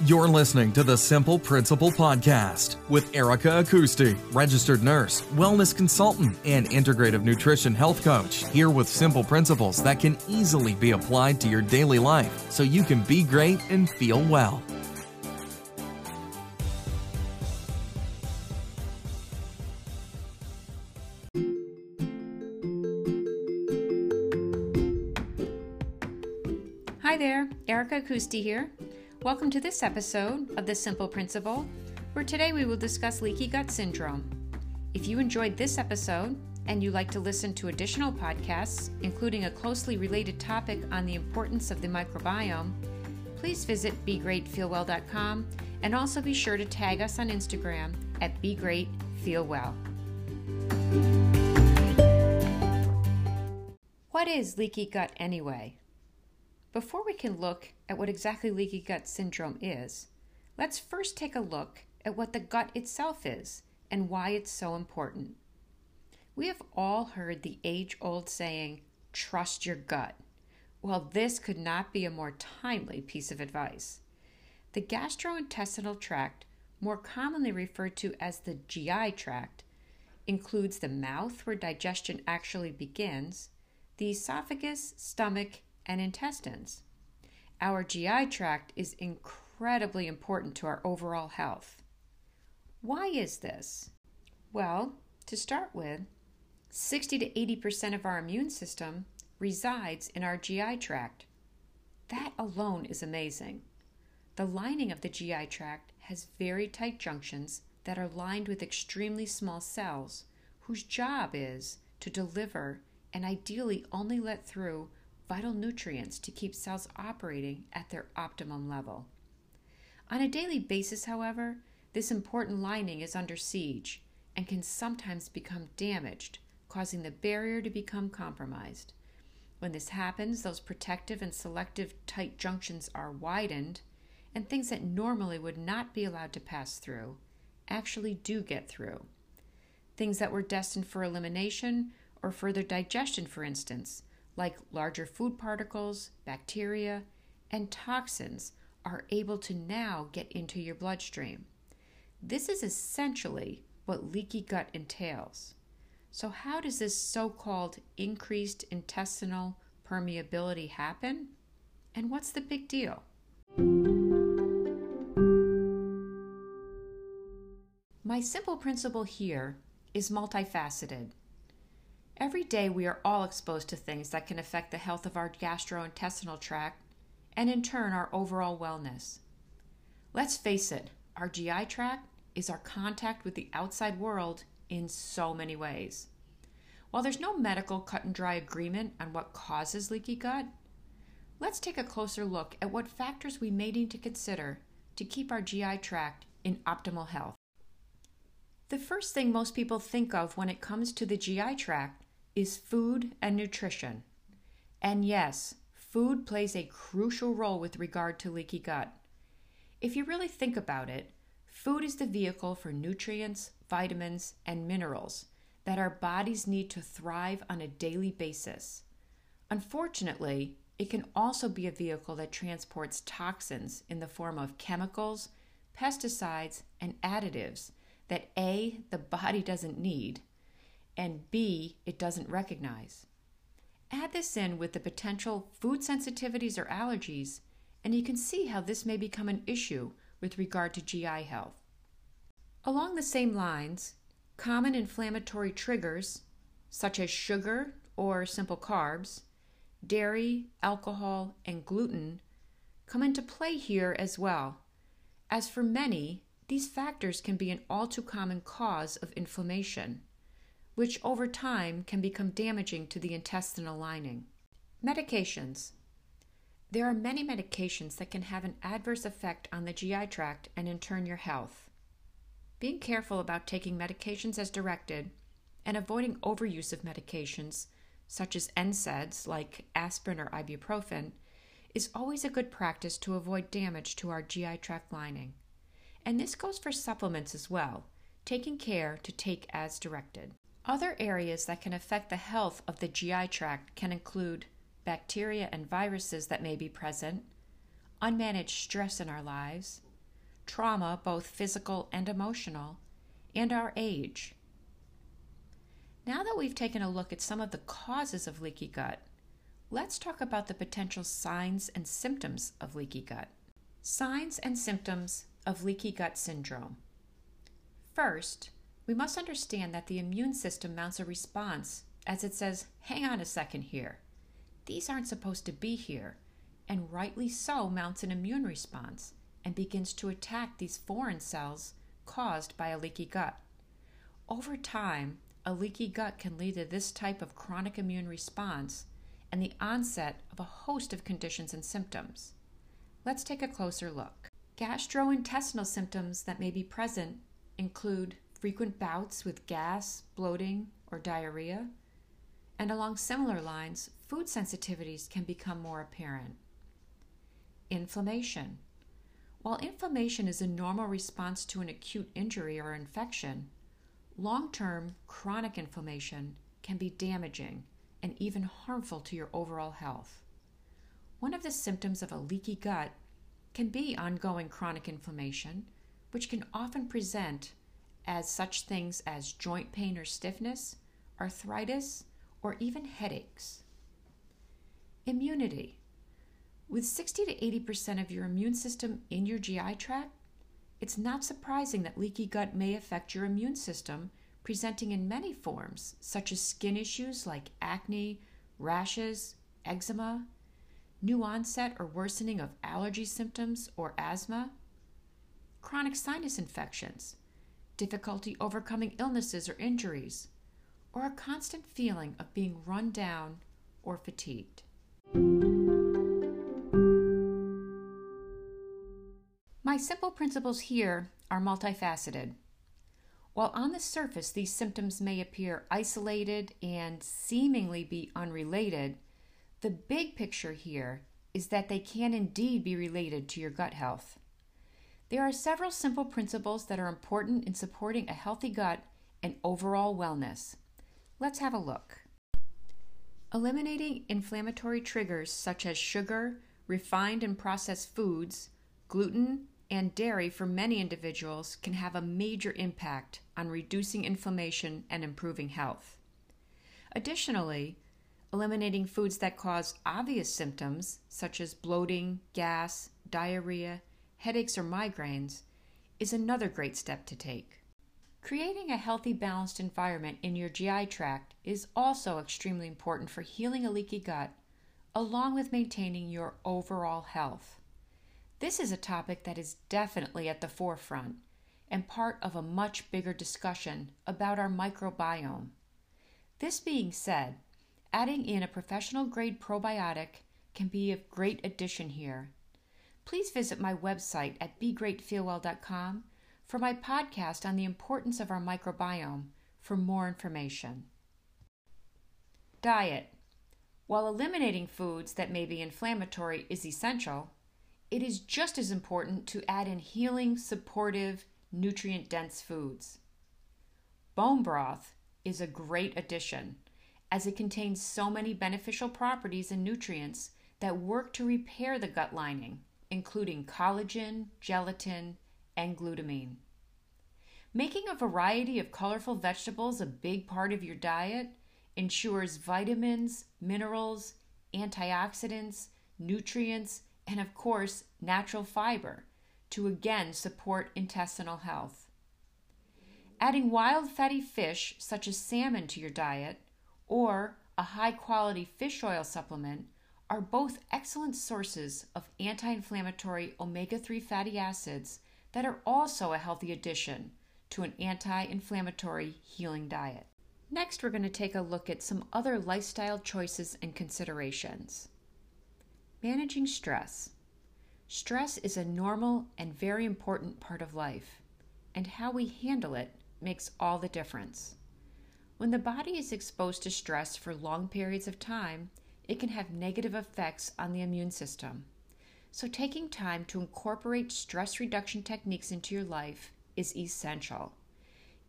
You're listening to the Simple Principle Podcast with Erica Acousti, registered nurse, wellness consultant, and integrative nutrition health coach. Here with simple principles that can easily be applied to your daily life so you can be great and feel well. Hi there, Erica Acousti here. Welcome to this episode of The Simple Principle, where today we will discuss leaky gut syndrome. If you enjoyed this episode and you'd like to listen to additional podcasts, including a closely related topic on the importance of the microbiome, please visit begreatfeelwell.com and also be sure to tag us on Instagram at begreatfeelwell. What is leaky gut anyway? Before we can look at what exactly leaky gut syndrome is, let's first take a look at what the gut itself is and why it's so important. We have all heard the age old saying, trust your gut. Well, this could not be a more timely piece of advice. The gastrointestinal tract, more commonly referred to as the GI tract, includes the mouth where digestion actually begins, the esophagus, stomach, and intestines. Our GI tract is incredibly important to our overall health. Why is this? Well, to start with, 60 to 80% of our immune system resides in our GI tract. That alone is amazing. The lining of the GI tract has very tight junctions that are lined with extremely small cells whose job is to deliver and ideally only let through vital nutrients to keep cells operating at their optimum level. On a daily basis, however, this important lining is under siege and can sometimes become damaged, causing the barrier to become compromised. When this happens, those protective and selective tight junctions are widened, and things that normally would not be allowed to pass through actually do get through. Things that were destined for elimination or further digestion, for instance, like larger food particles, bacteria, and toxins, are able to now get into your bloodstream. This is essentially what leaky gut entails. So, how does this so called increased intestinal permeability happen? And what's the big deal? My simple principle here is multifaceted. Every day, we are all exposed to things that can affect the health of our gastrointestinal tract and, in turn, our overall wellness. Let's face it, our GI tract is our contact with the outside world in so many ways. While there's no medical cut and dry agreement on what causes leaky gut, let's take a closer look at what factors we may need to consider to keep our GI tract in optimal health. The first thing most people think of when it comes to the GI tract is food and nutrition. And yes, food plays a crucial role with regard to leaky gut. If you really think about it, food is the vehicle for nutrients, vitamins, and minerals that our bodies need to thrive on a daily basis. Unfortunately, it can also be a vehicle that transports toxins in the form of chemicals, pesticides, and additives that A, the body doesn't need, and B, it doesn't recognize. Add this in with the potential food sensitivities or allergies, and you can see how this may become an issue with regard to GI health. Along the same lines, common inflammatory triggers, such as sugar or simple carbs, dairy, alcohol, and gluten, come into play here as well. As for many, these factors can be an all too common cause of inflammation which over time can become damaging to the intestinal lining. Medications. There are many medications that can have an adverse effect on the GI tract and in turn your health. Being careful about taking medications as directed and avoiding overuse of medications, such as NSAIDs like aspirin or ibuprofen, is always a good practice to avoid damage to our GI tract lining. And this goes for supplements as well, taking care to take as directed. Other areas that can affect the health of the GI tract can include bacteria and viruses that may be present, unmanaged stress in our lives, trauma, both physical and emotional, and our age. Now that we've taken a look at some of the causes of leaky gut, let's talk about the potential signs and symptoms of leaky gut. Signs and symptoms of leaky gut syndrome. First, we must understand that the immune system mounts a response as it says, hang on a second here. These aren't supposed to be here, and rightly so mounts an immune response and begins to attack these foreign cells caused by a leaky gut. Over time, a leaky gut can lead to this type of chronic immune response and the onset of a host of conditions and symptoms. Let's take a closer look. Gastrointestinal symptoms that may be present include frequent bouts with gas, bloating, or diarrhea. And along similar lines, food sensitivities can become more apparent. Inflammation. While inflammation is a normal response to an acute injury or infection, long term chronic inflammation can be damaging and even harmful to your overall health. One of the symptoms of a leaky gut can be ongoing chronic inflammation, which can often present as such things as joint pain or stiffness, arthritis, or even headaches. Immunity. With 60 to 80% of your immune system in your GI tract, it's not surprising that leaky gut may affect your immune system, presenting in many forms, such as skin issues like acne, rashes, eczema, new onset or worsening of allergy symptoms or asthma, chronic sinus infections, difficulty overcoming illnesses or injuries, or a constant feeling of being run down or fatigued. My simple principles here are multifaceted. While on the surface these symptoms may appear isolated and seemingly be unrelated, the big picture here is that they can indeed be related to your gut health. There are several simple principles that are important in supporting a healthy gut and overall wellness. Let's have a look. Eliminating inflammatory triggers such as sugar, refined and processed foods, gluten, and dairy for many individuals can have a major impact on reducing inflammation and improving health. Additionally, eliminating foods that cause obvious symptoms such as bloating, gas, diarrhea, headaches, or migraines is another great step to take. Creating a healthy, balanced environment in your GI tract is also extremely important for healing a leaky gut, along with maintaining your overall health. This is a topic that is definitely at the forefront and part of a much bigger discussion about our microbiome. This being said, adding in a professional grade probiotic can be a great addition here please visit my website at begreatfeelwell.com for my podcast on the importance of our microbiome for more information. Diet. While eliminating foods that may be inflammatory is essential, it is just as important to add in healing, supportive, nutrient dense foods. Bone broth is a great addition as it contains so many beneficial properties and nutrients that work to repair the gut lining including collagen, gelatin, and glutamine. Making a variety of colorful vegetables a big part of your diet ensures vitamins, minerals, antioxidants, nutrients, and of course, natural fiber to again support intestinal health. Adding wild fatty fish such as salmon to your diet or a high quality fish oil supplement are both excellent sources of anti inflammatory omega 3 fatty acids that are also a healthy addition to an anti inflammatory healing diet. Next, we're going to take a look at some other lifestyle choices and considerations. Managing stress. Stress is a normal and very important part of life, and how we handle it makes all the difference. When the body is exposed to stress for long periods of time, it can have negative effects on the immune system. So, taking time to incorporate stress reduction techniques into your life is essential.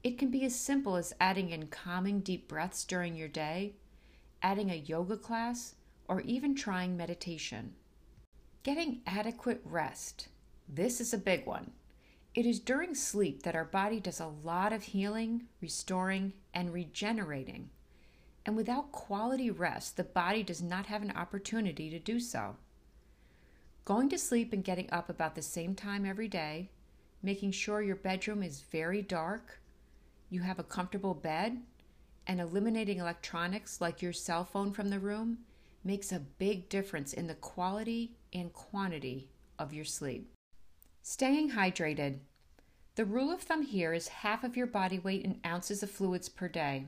It can be as simple as adding in calming deep breaths during your day, adding a yoga class, or even trying meditation. Getting adequate rest. This is a big one. It is during sleep that our body does a lot of healing, restoring, and regenerating. And without quality rest, the body does not have an opportunity to do so. Going to sleep and getting up about the same time every day, making sure your bedroom is very dark, you have a comfortable bed, and eliminating electronics like your cell phone from the room makes a big difference in the quality and quantity of your sleep. Staying hydrated. The rule of thumb here is half of your body weight in ounces of fluids per day.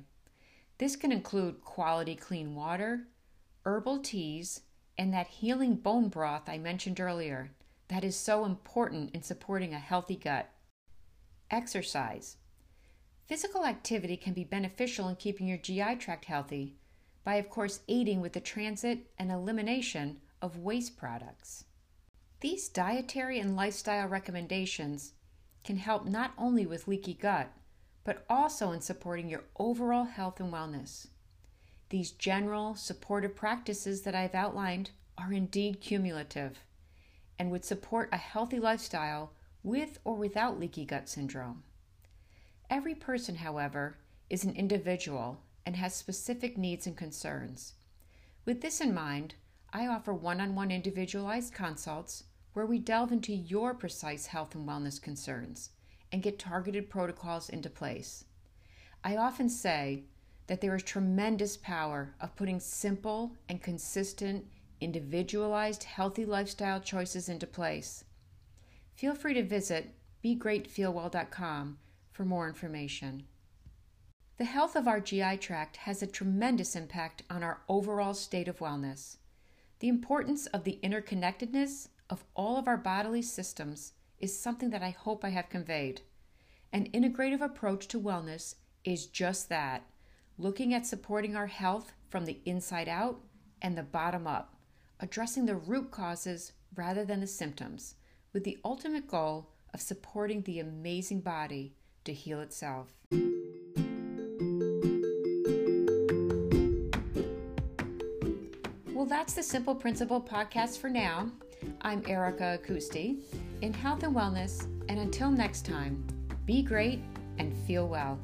This can include quality clean water, herbal teas, and that healing bone broth I mentioned earlier that is so important in supporting a healthy gut. Exercise. Physical activity can be beneficial in keeping your GI tract healthy by, of course, aiding with the transit and elimination of waste products. These dietary and lifestyle recommendations can help not only with leaky gut, but also in supporting your overall health and wellness. These general supportive practices that I've outlined are indeed cumulative and would support a healthy lifestyle with or without leaky gut syndrome. Every person, however, is an individual and has specific needs and concerns. With this in mind, I offer one on one individualized consults where we delve into your precise health and wellness concerns and get targeted protocols into place. I often say that there is tremendous power of putting simple and consistent, individualized, healthy lifestyle choices into place. Feel free to visit begreatfeelwell.com for more information. The health of our GI tract has a tremendous impact on our overall state of wellness. The importance of the interconnectedness of all of our bodily systems is something that I hope I have conveyed. An integrative approach to wellness is just that looking at supporting our health from the inside out and the bottom up, addressing the root causes rather than the symptoms, with the ultimate goal of supporting the amazing body to heal itself. Well, that's the Simple Principle podcast for now. I'm Erica Acousti in health and wellness, and until next time, be great and feel well.